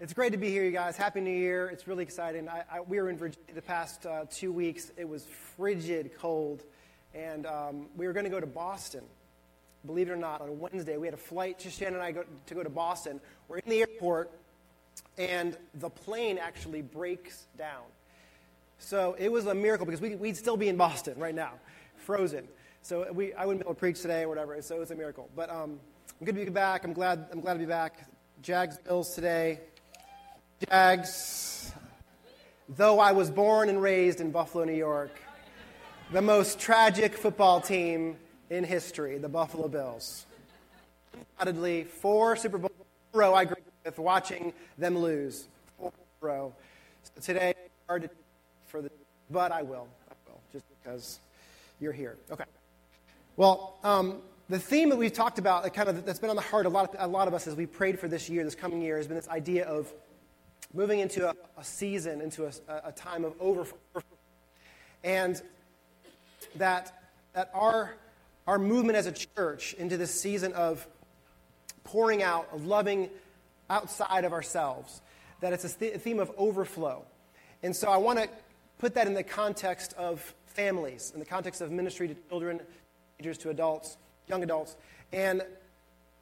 It's great to be here, you guys. Happy New Year. It's really exciting. I, I, we were in Virginia the past uh, two weeks. It was frigid cold, and um, we were going to go to Boston. Believe it or not, on Wednesday, we had a flight, just Shannon and I, go, to go to Boston. We're in the airport, and the plane actually breaks down. So it was a miracle because we, would still be in Boston right now, frozen. So we, I wouldn't be able to preach today or whatever, so it was a miracle. But um, I'm good to be back. I'm glad, I'm glad to be back. Jags Bills today. Jags, though I was born and raised in Buffalo, New York, the most tragic football team in history, the Buffalo Bills. Undoubtedly, four Super Bowls in a row I grew up with watching them lose. Four in a row. So today, hard to for the, but I will. I will, just because you're here. Okay. Well, um, the theme that we've talked about, that kind of that's been on the heart a lot of, a lot of us as we prayed for this year, this coming year, has been this idea of moving into a, a season, into a, a time of overflow, and that that our our movement as a church into this season of pouring out, of loving outside of ourselves, that it's a, th- a theme of overflow. And so I want to put that in the context of families, in the context of ministry to children, teenagers to adults, young adults. And,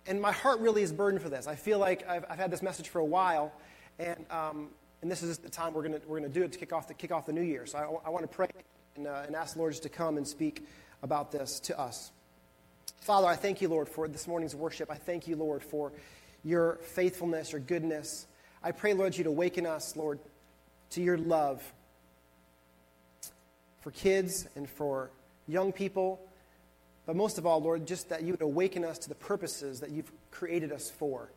and my heart really is burdened for this. I feel like I've, I've had this message for a while, and, um, and this is the time we're going we're gonna do it to kick off the, kick off the new year. So I, I want to pray and, uh, and ask the Lord just to come and speak about this to us. Father, I thank you, Lord, for this morning's worship. I thank you, Lord, for your faithfulness, your goodness. I pray, Lord, you to awaken us, Lord, to your love for kids and for young people. But most of all, Lord, just that you would awaken us to the purposes that you've created us for.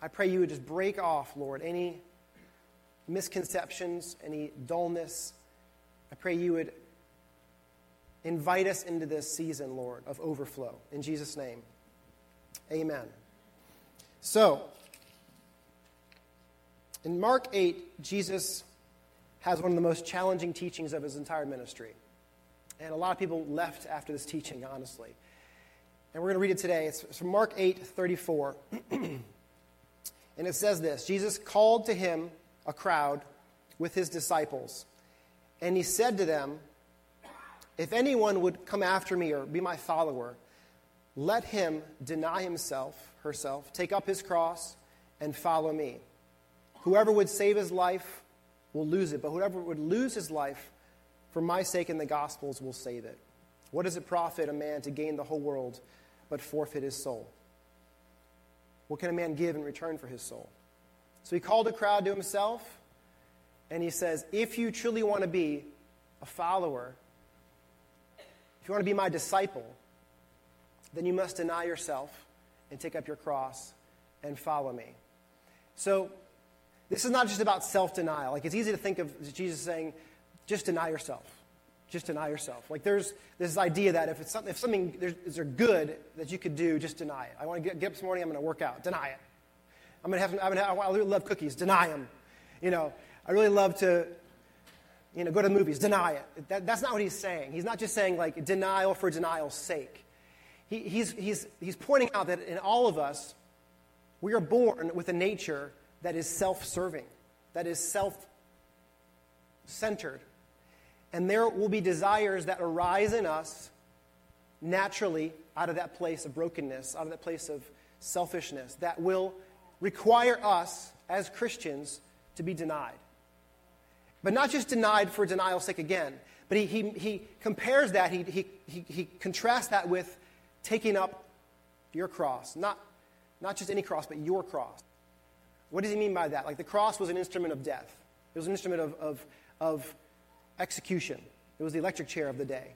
I pray you would just break off, Lord, any misconceptions, any dullness. I pray you would invite us into this season, Lord, of overflow. In Jesus' name, amen. So, in Mark 8, Jesus has one of the most challenging teachings of his entire ministry. And a lot of people left after this teaching, honestly. And we're going to read it today. It's from Mark 8 34. and it says this Jesus called to him a crowd with his disciples. And he said to them, If anyone would come after me or be my follower, let him deny himself, herself, take up his cross, and follow me. Whoever would save his life will lose it, but whoever would lose his life for my sake in the Gospels will save it. What does it profit a man to gain the whole world but forfeit his soul? What can a man give in return for his soul? So he called a crowd to himself, and he says, If you truly want to be a follower, if you want to be my disciple, then you must deny yourself and take up your cross and follow me. So this is not just about self denial. Like, it's easy to think of Jesus saying, just deny yourself. Just deny yourself. Like, there's this idea that if, it's something, if something is good that you could do, just deny it. I want to get, get up this morning, I'm going to work out. Deny it. I'm going to have, some, I'm gonna have I really love cookies. Deny them. You know, I really love to, you know, go to the movies. Deny it. That, that's not what he's saying. He's not just saying, like, denial for denial's sake. He, he's, he's, he's pointing out that in all of us, we are born with a nature that is self serving, that is self centered. And there will be desires that arise in us naturally out of that place of brokenness, out of that place of selfishness, that will require us as Christians to be denied. But not just denied for denial's sake again, but he, he, he compares that, he, he, he, he contrasts that with taking up your cross. Not, not just any cross, but your cross. What does he mean by that? Like the cross was an instrument of death, it was an instrument of, of, of execution, it was the electric chair of the day.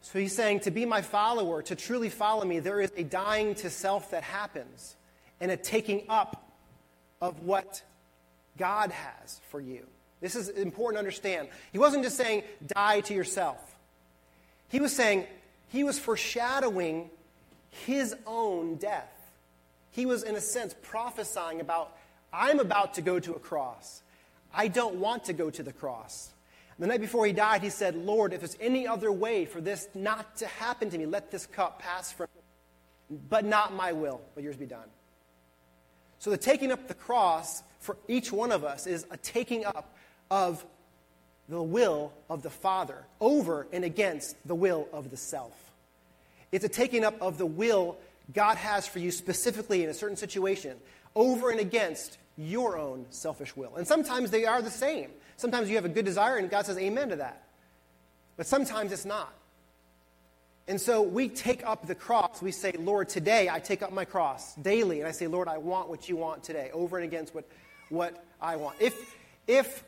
So he's saying, to be my follower, to truly follow me, there is a dying to self that happens and a taking up of what God has for you. This is important to understand. He wasn't just saying, die to yourself. He was saying, he was foreshadowing his own death he was, in a sense, prophesying about, I'm about to go to a cross. I don't want to go to the cross. The night before he died, he said, Lord, if there's any other way for this not to happen to me, let this cup pass from me. But not my will, but yours be done. So the taking up the cross for each one of us is a taking up of the will of the Father over and against the will of the self. It's a taking up of the will God has for you specifically in a certain situation over and against your own selfish will. And sometimes they are the same. Sometimes you have a good desire and God says amen to that. But sometimes it's not. And so we take up the cross. We say, Lord, today I take up my cross daily. And I say, Lord, I want what you want today, over and against what, what I want. If, if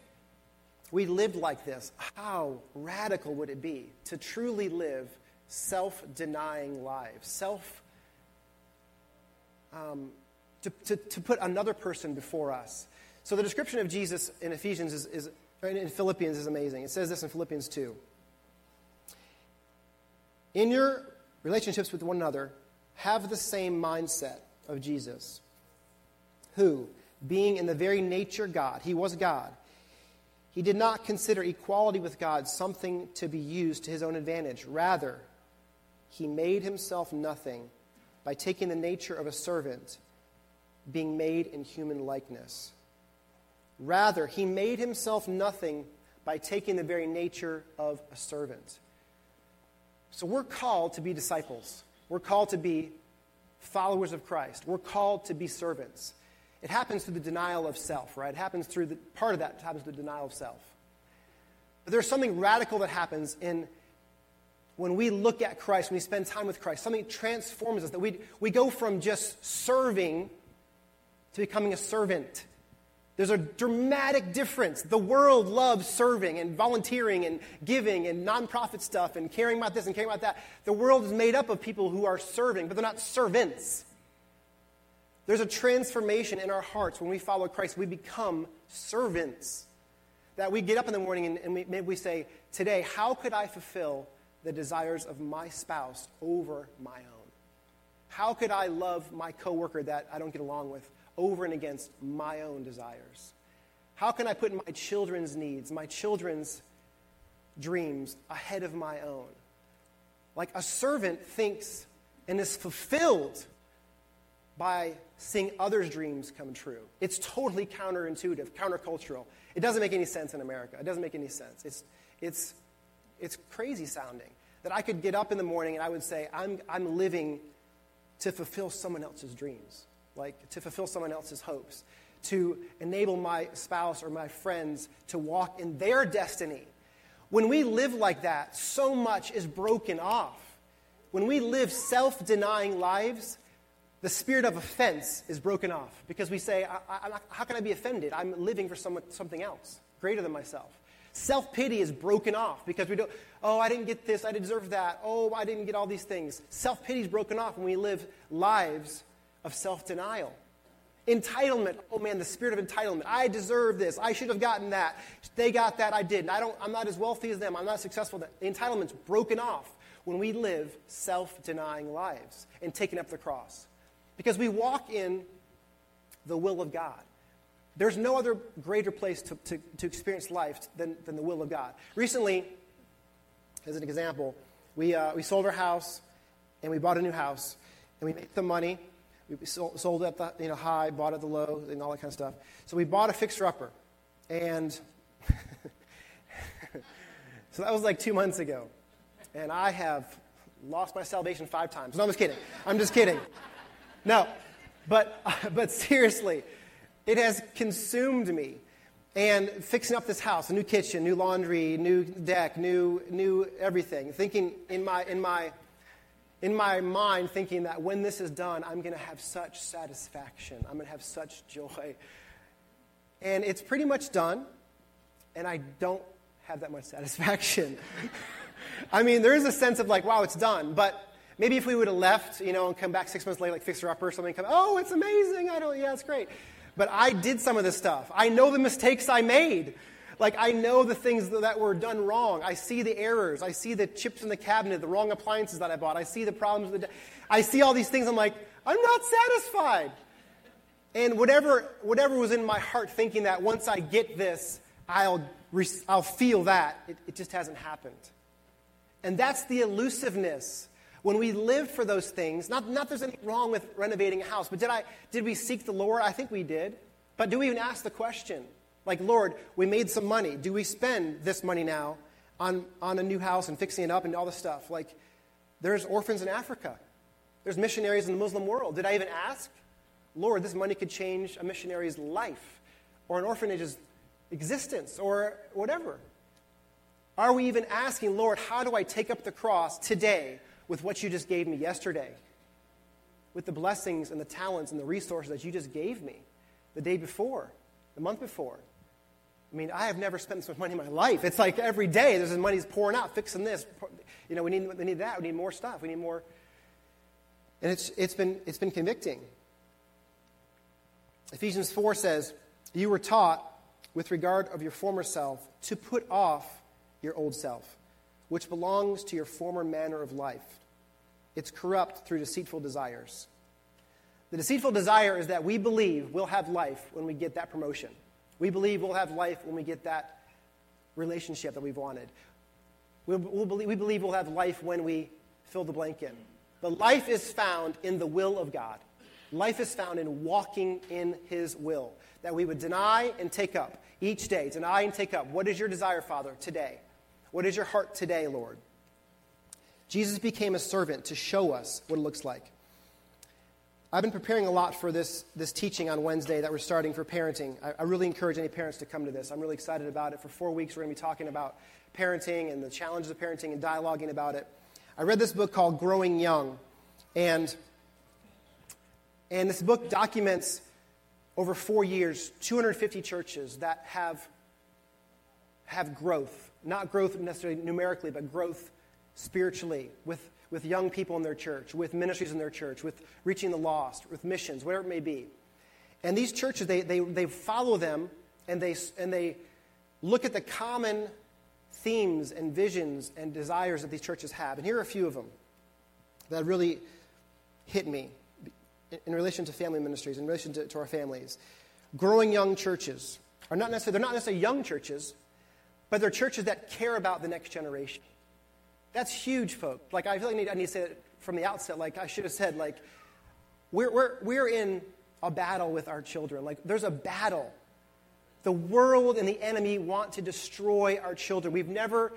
we lived like this, how radical would it be to truly live self denying lives? Self, um, to, to, to put another person before us. So the description of Jesus in Ephesians is, is in Philippians is amazing. It says this in Philippians 2. In your relationships with one another, have the same mindset of Jesus, who, being in the very nature God, he was God, he did not consider equality with God something to be used to his own advantage. Rather, he made himself nothing by taking the nature of a servant, being made in human likeness. Rather, he made himself nothing by taking the very nature of a servant. So we're called to be disciples. We're called to be followers of Christ. We're called to be servants. It happens through the denial of self, right? It happens through the part of that happens through the denial of self. But there's something radical that happens in when we look at Christ, when we spend time with Christ, something transforms us that we, we go from just serving to becoming a servant. There's a dramatic difference. The world loves serving and volunteering and giving and nonprofit stuff and caring about this and caring about that. The world is made up of people who are serving, but they're not servants. There's a transformation in our hearts when we follow Christ. We become servants. That we get up in the morning and, and we, maybe we say, Today, how could I fulfill the desires of my spouse over my own? How could I love my coworker that I don't get along with over and against my own desires? How can I put my children's needs, my children's dreams ahead of my own? Like a servant thinks and is fulfilled by seeing others' dreams come true. It's totally counterintuitive, countercultural. It doesn't make any sense in America. It doesn't make any sense. It's, it's, it's crazy sounding that I could get up in the morning and I would say, I'm, I'm living to fulfill someone else's dreams like to fulfill someone else's hopes, to enable my spouse or my friends to walk in their destiny. When we live like that, so much is broken off. When we live self denying lives, the spirit of offense is broken off because we say, I, I, How can I be offended? I'm living for someone, something else greater than myself. Self pity is broken off because we don't, oh, I didn't get this, I deserve that, oh, I didn't get all these things. Self pity is broken off when we live lives of self denial. Entitlement. Oh man, the spirit of entitlement. I deserve this. I should have gotten that. They got that. I didn't. I don't, I'm not as wealthy as them. I'm not successful. The entitlement's broken off when we live self denying lives and taking up the cross. Because we walk in the will of God. There's no other greater place to, to, to experience life than, than the will of God. Recently, as an example, we, uh, we sold our house and we bought a new house and we made some money we sold, at the you know, high, bought at the low, and all that kind of stuff. So we bought a fixer upper. And so that was like two months ago. And I have lost my salvation five times. No, I'm just kidding. I'm just kidding. No, but, but seriously, it has consumed me. And fixing up this house, a new kitchen, new laundry, new deck, new, new everything, thinking in my, in my in my mind thinking that when this is done, I'm going to have such satisfaction. I'm going to have such joy. And it's pretty much done, and I don't have that much satisfaction. I mean, there is a sense of like, wow, it's done. But maybe if we would have left, you know, and come back six months later, like fixer upper or something, come, oh, it's amazing. I don't, yeah, it's great. But I did some of this stuff. I know the mistakes I made. Like, I know the things that were done wrong. I see the errors. I see the chips in the cabinet, the wrong appliances that I bought. I see the problems. The, I see all these things. I'm like, I'm not satisfied. And whatever, whatever was in my heart thinking that once I get this, I'll, I'll feel that, it, it just hasn't happened. And that's the elusiveness. when we live for those things, not, not there's anything wrong with renovating a house, but did, I, did we seek the Lord? I think we did. But do we even ask the question? Like, Lord, we made some money. Do we spend this money now on, on a new house and fixing it up and all this stuff? Like, there's orphans in Africa. There's missionaries in the Muslim world. Did I even ask? Lord, this money could change a missionary's life or an orphanage's existence or whatever. Are we even asking, Lord, how do I take up the cross today with what you just gave me yesterday? With the blessings and the talents and the resources that you just gave me the day before, the month before. I mean, I have never spent this much money in my life. It's like every day there's money's pouring out, fixing this. You know, we need, we need that. We need more stuff. We need more. And it's, it's, been, it's been convicting. Ephesians 4 says, You were taught, with regard of your former self, to put off your old self, which belongs to your former manner of life. It's corrupt through deceitful desires. The deceitful desire is that we believe we'll have life when we get that promotion. We believe we'll have life when we get that relationship that we've wanted. We'll, we'll believe, we believe we'll have life when we fill the blank in. But life is found in the will of God. Life is found in walking in His will. That we would deny and take up each day. Deny and take up. What is your desire, Father, today? What is your heart today, Lord? Jesus became a servant to show us what it looks like. I've been preparing a lot for this, this teaching on Wednesday that we're starting for parenting. I, I, really encourage any parents to come to this. I'm really excited about it. For four weeks, we're going to be talking about parenting and the challenges of parenting and dialoguing about it. I read this book called Growing Young, and, and this book documents over four years 250 churches that have, have growth. Not growth necessarily numerically, but growth spiritually with with young people in their church, with ministries in their church, with reaching the lost, with missions, whatever it may be. And these churches, they, they, they follow them and they, and they look at the common themes and visions and desires that these churches have. And here are a few of them that really hit me in relation to family ministries, in relation to, to our families. Growing young churches are not necessarily, they're not necessarily young churches, but they're churches that care about the next generation. That's huge, folks. Like, I feel like I need, I need to say it from the outset. Like, I should have said, like, we're, we're, we're in a battle with our children. Like, there's a battle. The world and the enemy want to destroy our children. We've never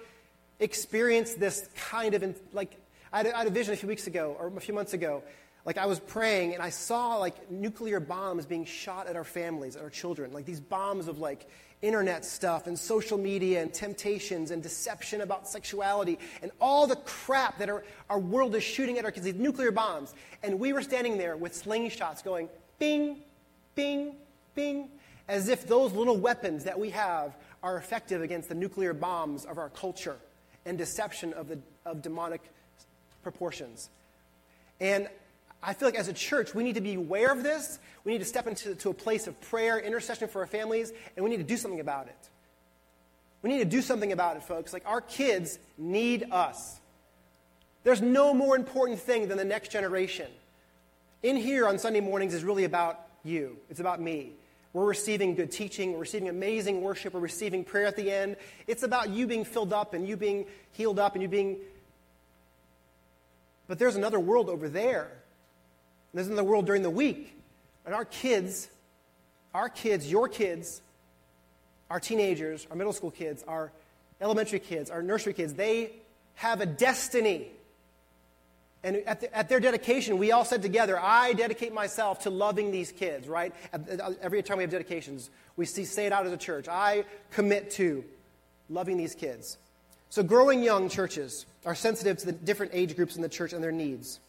experienced this kind of, like, I had, I had a vision a few weeks ago, or a few months ago. Like, I was praying, and I saw, like, nuclear bombs being shot at our families, at our children. Like, these bombs of, like, internet stuff and social media and temptations and deception about sexuality and all the crap that our, our world is shooting at our kids, these nuclear bombs. And we were standing there with slingshots going bing, bing, bing, as if those little weapons that we have are effective against the nuclear bombs of our culture and deception of, the, of demonic proportions. And I feel like as a church, we need to be aware of this. We need to step into to a place of prayer, intercession for our families, and we need to do something about it. We need to do something about it, folks. Like, our kids need us. There's no more important thing than the next generation. In here on Sunday mornings is really about you, it's about me. We're receiving good teaching, we're receiving amazing worship, we're receiving prayer at the end. It's about you being filled up and you being healed up and you being. But there's another world over there there's another world during the week. And our kids, our kids, your kids, our teenagers, our middle school kids, our elementary kids, our nursery kids, they have a destiny. And at, the, at, their dedication, we all said together, I dedicate myself to loving these kids, right? Uh, every time we have dedications, we see, say it out as a church. I commit to loving these kids. So, growing young churches are sensitive to the different age groups in the church and their needs.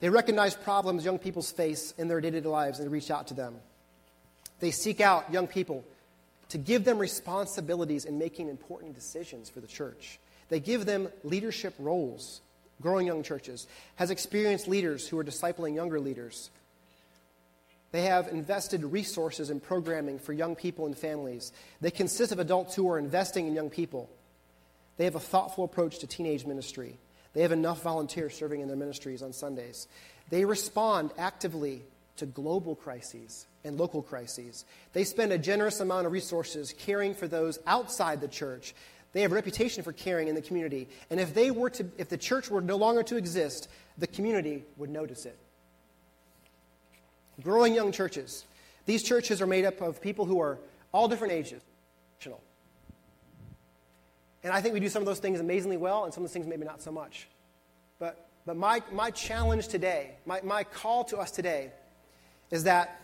They recognize problems young people face in their day to day lives and reach out to them. They seek out young people to give them responsibilities in making important decisions for the church. They give them leadership roles. Growing young churches has experienced leaders who are discipling younger leaders. They have invested resources in programming for young people and families. They consist of adults who are investing in young people. They have a thoughtful approach to teenage ministry. They have enough volunteers serving in their ministries on Sundays. They respond actively to global crises and local crises. They spend a generous amount of resources caring for those outside the church They have a reputation for caring in the community. And if they were to if the church were no longer to exist, the community would notice it. Growing young churches. These churches are made up of people who are all different ages. And I think we do some of those things amazingly well, and some of those things maybe not so much. But, but my, my challenge today, my, my call to us today, is that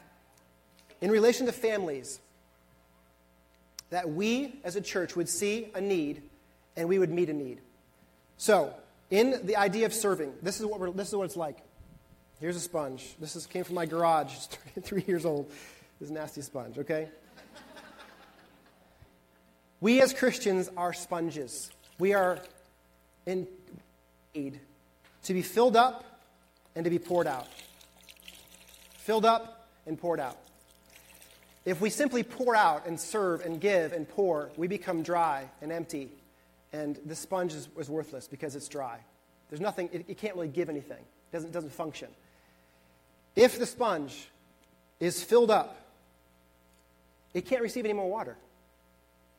in relation to families, that we as a church would see a need and we would meet a need. So, in the idea of serving, this is what, we're, this is what it's like. Here's a sponge. This is, came from my garage. It's three, years old. This nasty sponge, okay? We as Christians are sponges. We are in need to be filled up and to be poured out. Filled up and poured out. If we simply pour out and serve and give and pour, we become dry and empty, and the sponge is, is worthless because it's dry. There's nothing, it, it can't really give anything, it doesn't, doesn't function. If the sponge is filled up, it can't receive any more water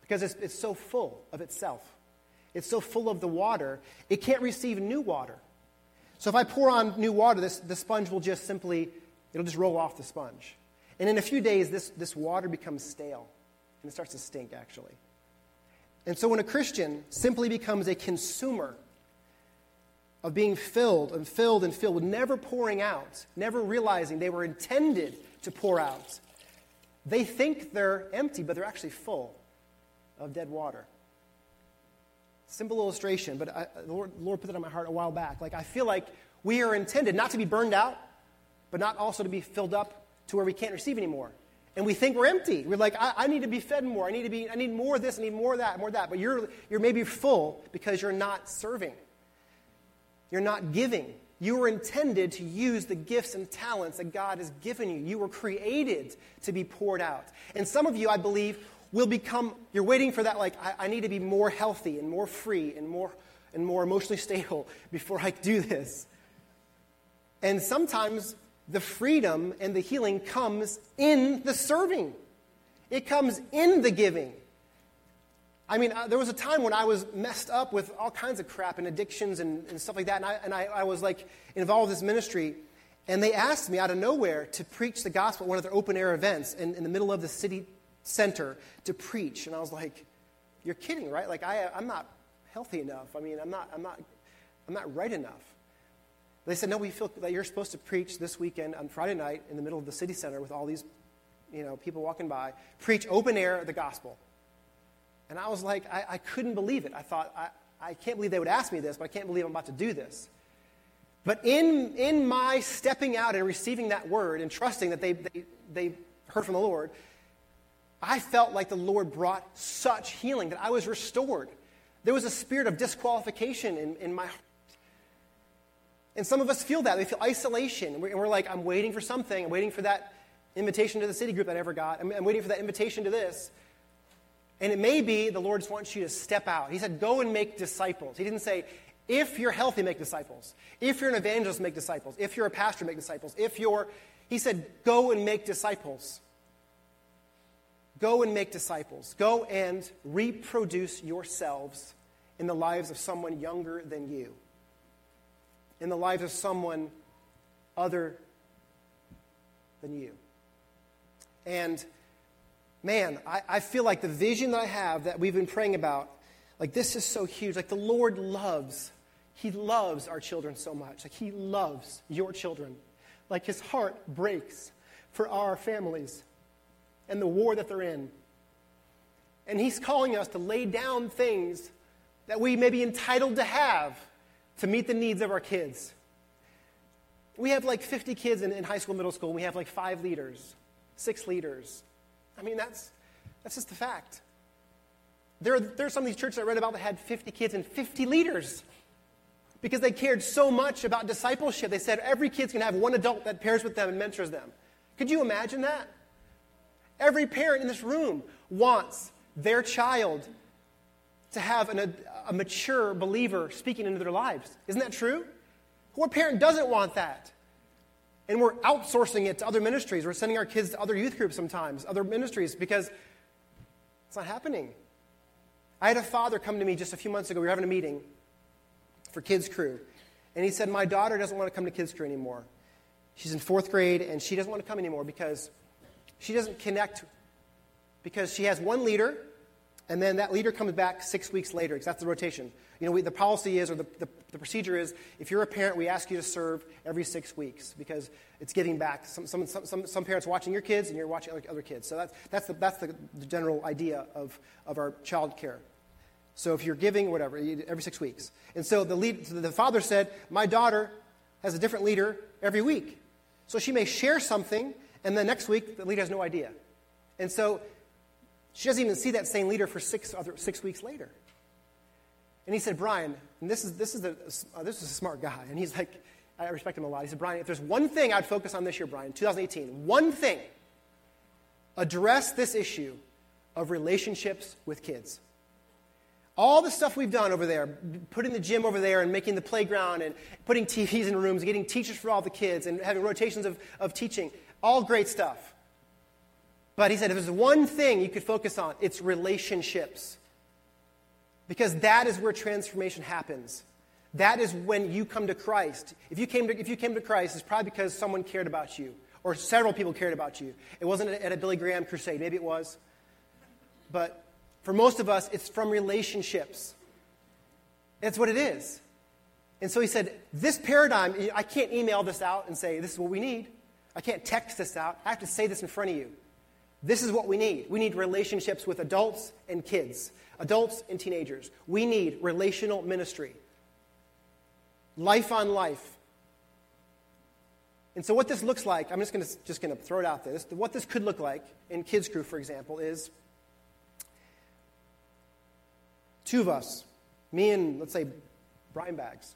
because it's, it's so full of itself. It's so full of the water, it can't receive new water. So if I pour on new water, this, the sponge will just simply, it'll just roll off the sponge. And in a few days, this, this water becomes stale and it starts to stink, actually. And so when a Christian simply becomes a consumer of being filled and filled and filled, with never pouring out, never realizing they were intended to pour out, they think they're empty, but they're actually full of dead water. Simple illustration, but I, the Lord, Lord put that on my heart a while back. Like, I feel like we are intended not to be burned out, but not also to be filled up to where we can't receive anymore. And we think we're empty. We're like, I, I, need to be fed more. I need to be, I need more of this, I need more of that, more of that. But you're, you're maybe full because you're not serving. You're not giving. You were intended to use the gifts and talents that God has given you. You were created to be poured out. And some of you, I believe, will become, you're waiting for that, like, I, I need to be more healthy and more free and more, and more emotionally stable before I do this. And sometimes the freedom and the healing comes in the serving, it comes in the giving. I mean, uh, there was a time when I was messed up with all kinds of crap and addictions and, and stuff like that, and, I, and I, I was like involved with this ministry. And they asked me out of nowhere to preach the gospel at one of their open air events in, in the middle of the city center to preach. And I was like, you're kidding, right? Like, I, I'm not healthy enough. I mean, I'm not, I'm, not, I'm not right enough. They said, no, we feel that you're supposed to preach this weekend on Friday night in the middle of the city center with all these you know, people walking by, preach open air the gospel. And I was like, I, I couldn't believe it. I thought, I, I can't believe they would ask me this, but I can't believe I'm about to do this. But in, in my stepping out and receiving that word and trusting that they, they, they heard from the Lord, I felt like the Lord brought such healing that I was restored. There was a spirit of disqualification in, in my heart. And some of us feel that. We feel isolation. And we're, and we're, like, I'm waiting for something. I'm waiting for that invitation to the city group that I never got. I'm, I'm waiting for that invitation to this. And it may be the Lord just wants you to step out. He said, Go and make disciples. He didn't say, If you're healthy, make disciples. If you're an evangelist, make disciples. If you're a pastor, make disciples. If you're, he said, Go and make disciples. Go and make disciples. Go and reproduce yourselves in the lives of someone younger than you, in the lives of someone other than you. And man, I, I, feel like the vision that I have that we've been praying about, like this is so huge. Like the Lord loves, He loves our children so much. Like He loves your children. Like His heart breaks for our families and the war that they're in. And he's calling us to lay down things that we may be entitled to have to meet the needs of our kids. We have like 50 kids in, in high school, middle school. We have like five leaders, six leaders. I mean, that's, that's just the fact. There are, there are some of these churches I read about that had 50 kids and 50 leaders because they cared so much about discipleship. They said every kid's going to have one adult that pairs with them and mentors them. Could you imagine that? Every parent in this room wants their child to have an, a, mature believer speaking into their lives. Isn't that true? What parent doesn't want that? And we're outsourcing it to other ministries. We're sending our kids to other youth groups sometimes, other ministries, because it's not happening. I had a father come to me just a few months ago. We were having a meeting for Kids Crew. And he said, My daughter doesn't want to come to Kids Crew anymore. She's in fourth grade and she doesn't want to come anymore because she doesn't connect, because she has one leader and then that leader comes back six weeks later because that's the rotation. You know, we, the policy is, or the, the, the, procedure is, if you're a parent, we ask you to serve every six weeks because it's giving back. Some, some, some, some parents watching your kids and you're watching other, other kids. So that's, that's, the, that's the, the general idea of, of our child care. So if you're giving, whatever, every six weeks. And so the, lead, so the father said, My daughter has a different leader every week. So she may share something, and then next week the leader has no idea. And so she doesn't even see that same leader for six, other, six weeks later. And he said, Brian, and this is, this, is a, uh, this is a smart guy. And he's like, I respect him a lot. He said, Brian, if there's one thing I'd focus on this year, Brian, 2018, one thing, address this issue of relationships with kids. All the stuff we've done over there, putting the gym over there and making the playground and putting TVs in rooms, getting teachers for all the kids and having rotations of, of teaching, all great stuff. But he said if there's one thing you could focus on, it's relationships. Because that is where transformation happens. That is when you come to Christ. If you came to, if you came to Christ, it's probably because someone cared about you, or several people cared about you. It wasn't at a Billy Graham crusade. Maybe it was. But for most of us, it's from relationships. That's what it is. And so he said, This paradigm, I can't email this out and say, This is what we need. I can't text this out. I have to say this in front of you. This is what we need. We need relationships with adults and kids, adults and teenagers. We need relational ministry, life on life. And so, what this looks like, I'm just going to just to throw it out there. This, what this could look like in Kids Crew, for example, is Two of us, me and, let's say, Brian Bags.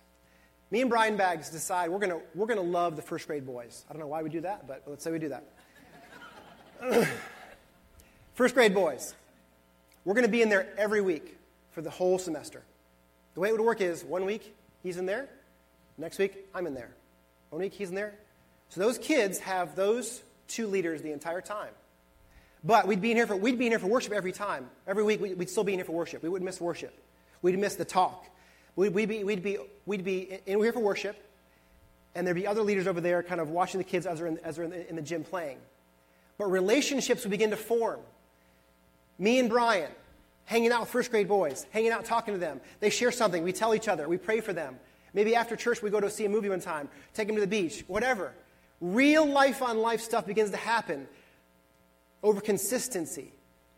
Me and Brian Bags decide we're going we're to love the first grade boys. I don't know why we do that, but let's say we do that. first grade boys. We're going to be in there every week for the whole semester. The way it would work is one week he's in there, next week I'm in there. One week he's in there. So those kids have those two leaders the entire time. But we'd be in here for, we'd be in here for worship every time. Every week, we'd still be in here for worship. We wouldn't miss worship. We'd miss the talk. We'd, we'd, be, we'd, be, we'd be in here for worship, and there'd be other leaders over there kind of watching the kids as they're in, as they're in, the, in the gym playing. But relationships would begin to form. Me and Brian, hanging out with first grade boys, hanging out talking to them. They share something. We tell each other. We pray for them. Maybe after church, we go to see a movie one time, take them to the beach, whatever. Real life on life stuff begins to happen over consistency,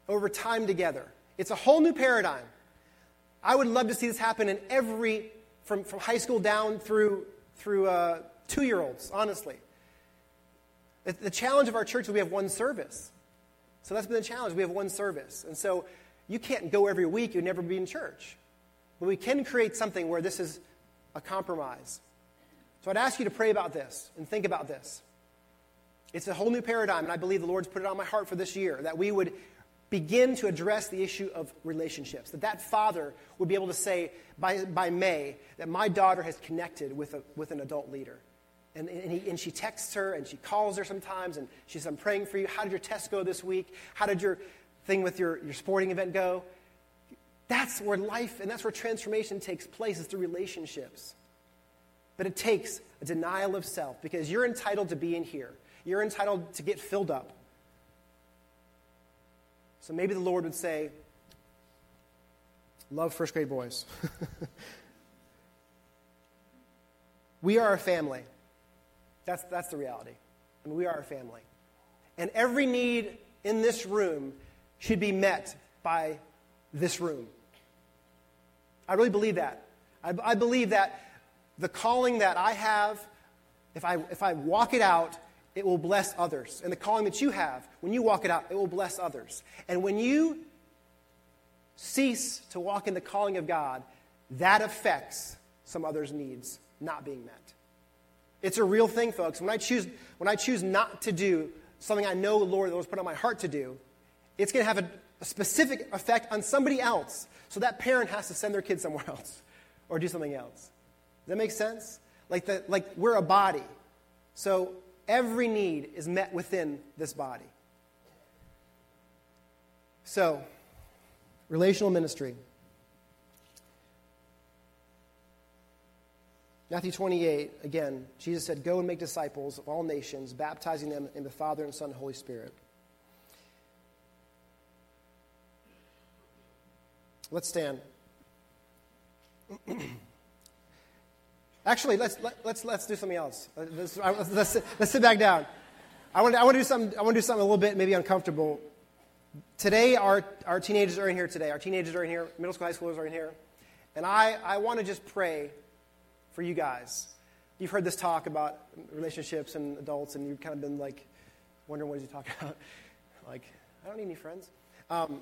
over time together. It's a whole new paradigm. I would love to see this happen in every, from, from high school down through, through uh, two year olds, honestly. The, the challenge of our church is we have one service. So that's been the challenge. We have one service. And so you can't go every week, you'd never be in church. But we can create something where this is a compromise. So I'd ask you to pray about this and think about this. It's a whole new paradigm, and I believe the Lord's put it on my heart for this year that we would begin to address the issue of relationships. That that father would be able to say by, by May that my daughter has connected with, a, with an adult leader. And, and, he, and she texts her and she calls her sometimes and she says, I'm praying for you. How did your test go this week? How did your thing with your, your sporting event go? That's where life and that's where transformation takes place is through relationships. But it takes a denial of self because you're entitled to be in here. You're entitled to get filled up. So maybe the Lord would say, Love first grade boys. we are a family. That's, that's the reality. I mean, we are a family. And every need in this room should be met by this room. I really believe that. I, I believe that the calling that I have, if I, if I walk it out, it will bless others. And the calling that you have, when you walk it out, it will bless others. And when you cease to walk in the calling of God, that affects some others' needs not being met. It's a real thing, folks. When I choose, when I choose not to do something I know the Lord was put on my heart to do, it's going to have a, a specific effect on somebody else. So that parent has to send their kid somewhere else or do something else. Does that make sense? Like, the, like we're a body. So Every need is met within this body. So, relational ministry. Matthew 28, again, Jesus said, Go and make disciples of all nations, baptizing them in the Father and Son and Holy Spirit. Let's stand. Actually, let's, let, us let us let us do something else. Let's, let's, let's, sit, let's sit back down. I want, to, I, want to do something, I want to do something a little bit maybe uncomfortable. Today, our, our teenagers are in here today. Our teenagers are in here. Middle school, high schoolers are in here. And I, I want to just pray for you guys. You've heard this talk about relationships and adults, and you've kind of been like wondering what he talking about. like, I don't need any friends. Um,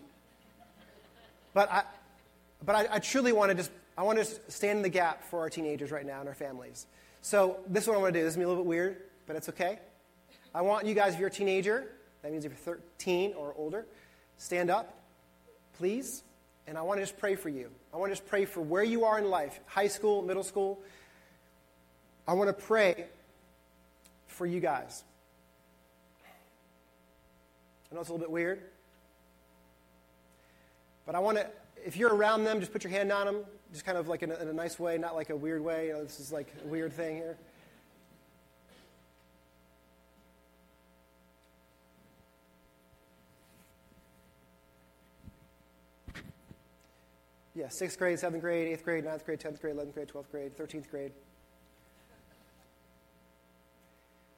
but I, but I, I truly want to just I want to stand in the gap for our teenagers right now and our families. So this is what I want to do. This is going to be a little bit weird, but it's okay. I want you guys, if you're a teenager, that means if you're 13 or older, stand up, please. And I want to just pray for you. I want to just pray for where you are in life high school, middle school. I want to pray for you guys. I know it's a little bit weird, but I want to, if you're around them, just put your hand on them, just kind of like in a, in a nice way, not like a weird way. You know, this is like a weird thing here. Yeah, sixth grade, seventh grade, eighth grade, ninth grade, tenth grade, eleventh grade, twelfth grade, thirteenth grade.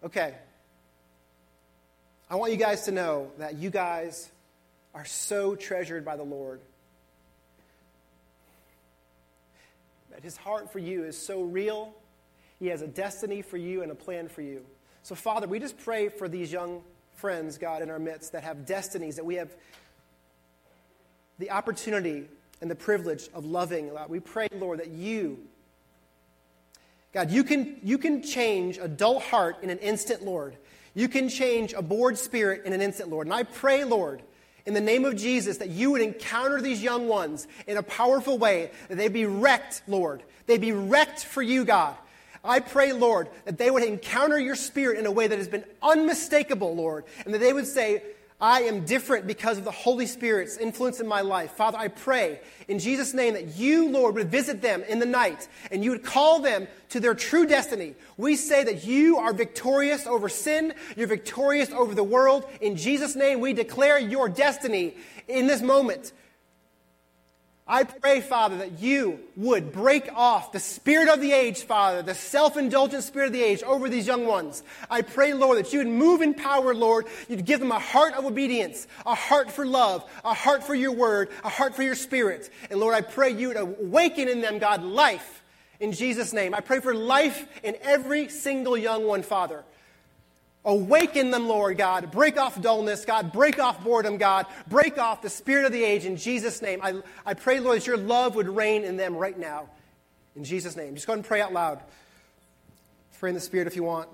Okay. I want you guys to know that you guys are so treasured by the Lord. His heart for you is so real. He has a destiny for you and a plan for you. So, Father, we just pray for these young friends, God, in our midst that have destinies, that we have the opportunity and the privilege of loving. We pray, Lord, that you, God, you can, you can change a dull heart in an instant, Lord. You can change a bored spirit in an instant, Lord. And I pray, Lord, in the name of Jesus, that you would encounter these young ones in a powerful way, that they be wrecked, Lord. They be wrecked for you, God. I pray, Lord, that they would encounter your spirit in a way that has been unmistakable, Lord, and that they would say, I am different because of the Holy Spirit's influence in my life. Father, I pray in Jesus' name that you, Lord, would visit them in the night and you would call them to their true destiny. We say that you are victorious over sin, you're victorious over the world. In Jesus' name, we declare your destiny in this moment. I pray, Father, that you would break off the spirit of the age, Father, the self indulgent spirit of the age over these young ones. I pray, Lord, that you would move in power, Lord. You'd give them a heart of obedience, a heart for love, a heart for your word, a heart for your spirit. And Lord, I pray you would awaken in them, God, life in Jesus' name. I pray for life in every single young one, Father. Awaken them, Lord God. Break off dullness, God. Break off boredom, God. Break off the spirit of the age in Jesus' name. I, I pray, Lord, that your love would reign in them right now. In Jesus' name. Just go ahead and pray out loud. Pray in the spirit if you want.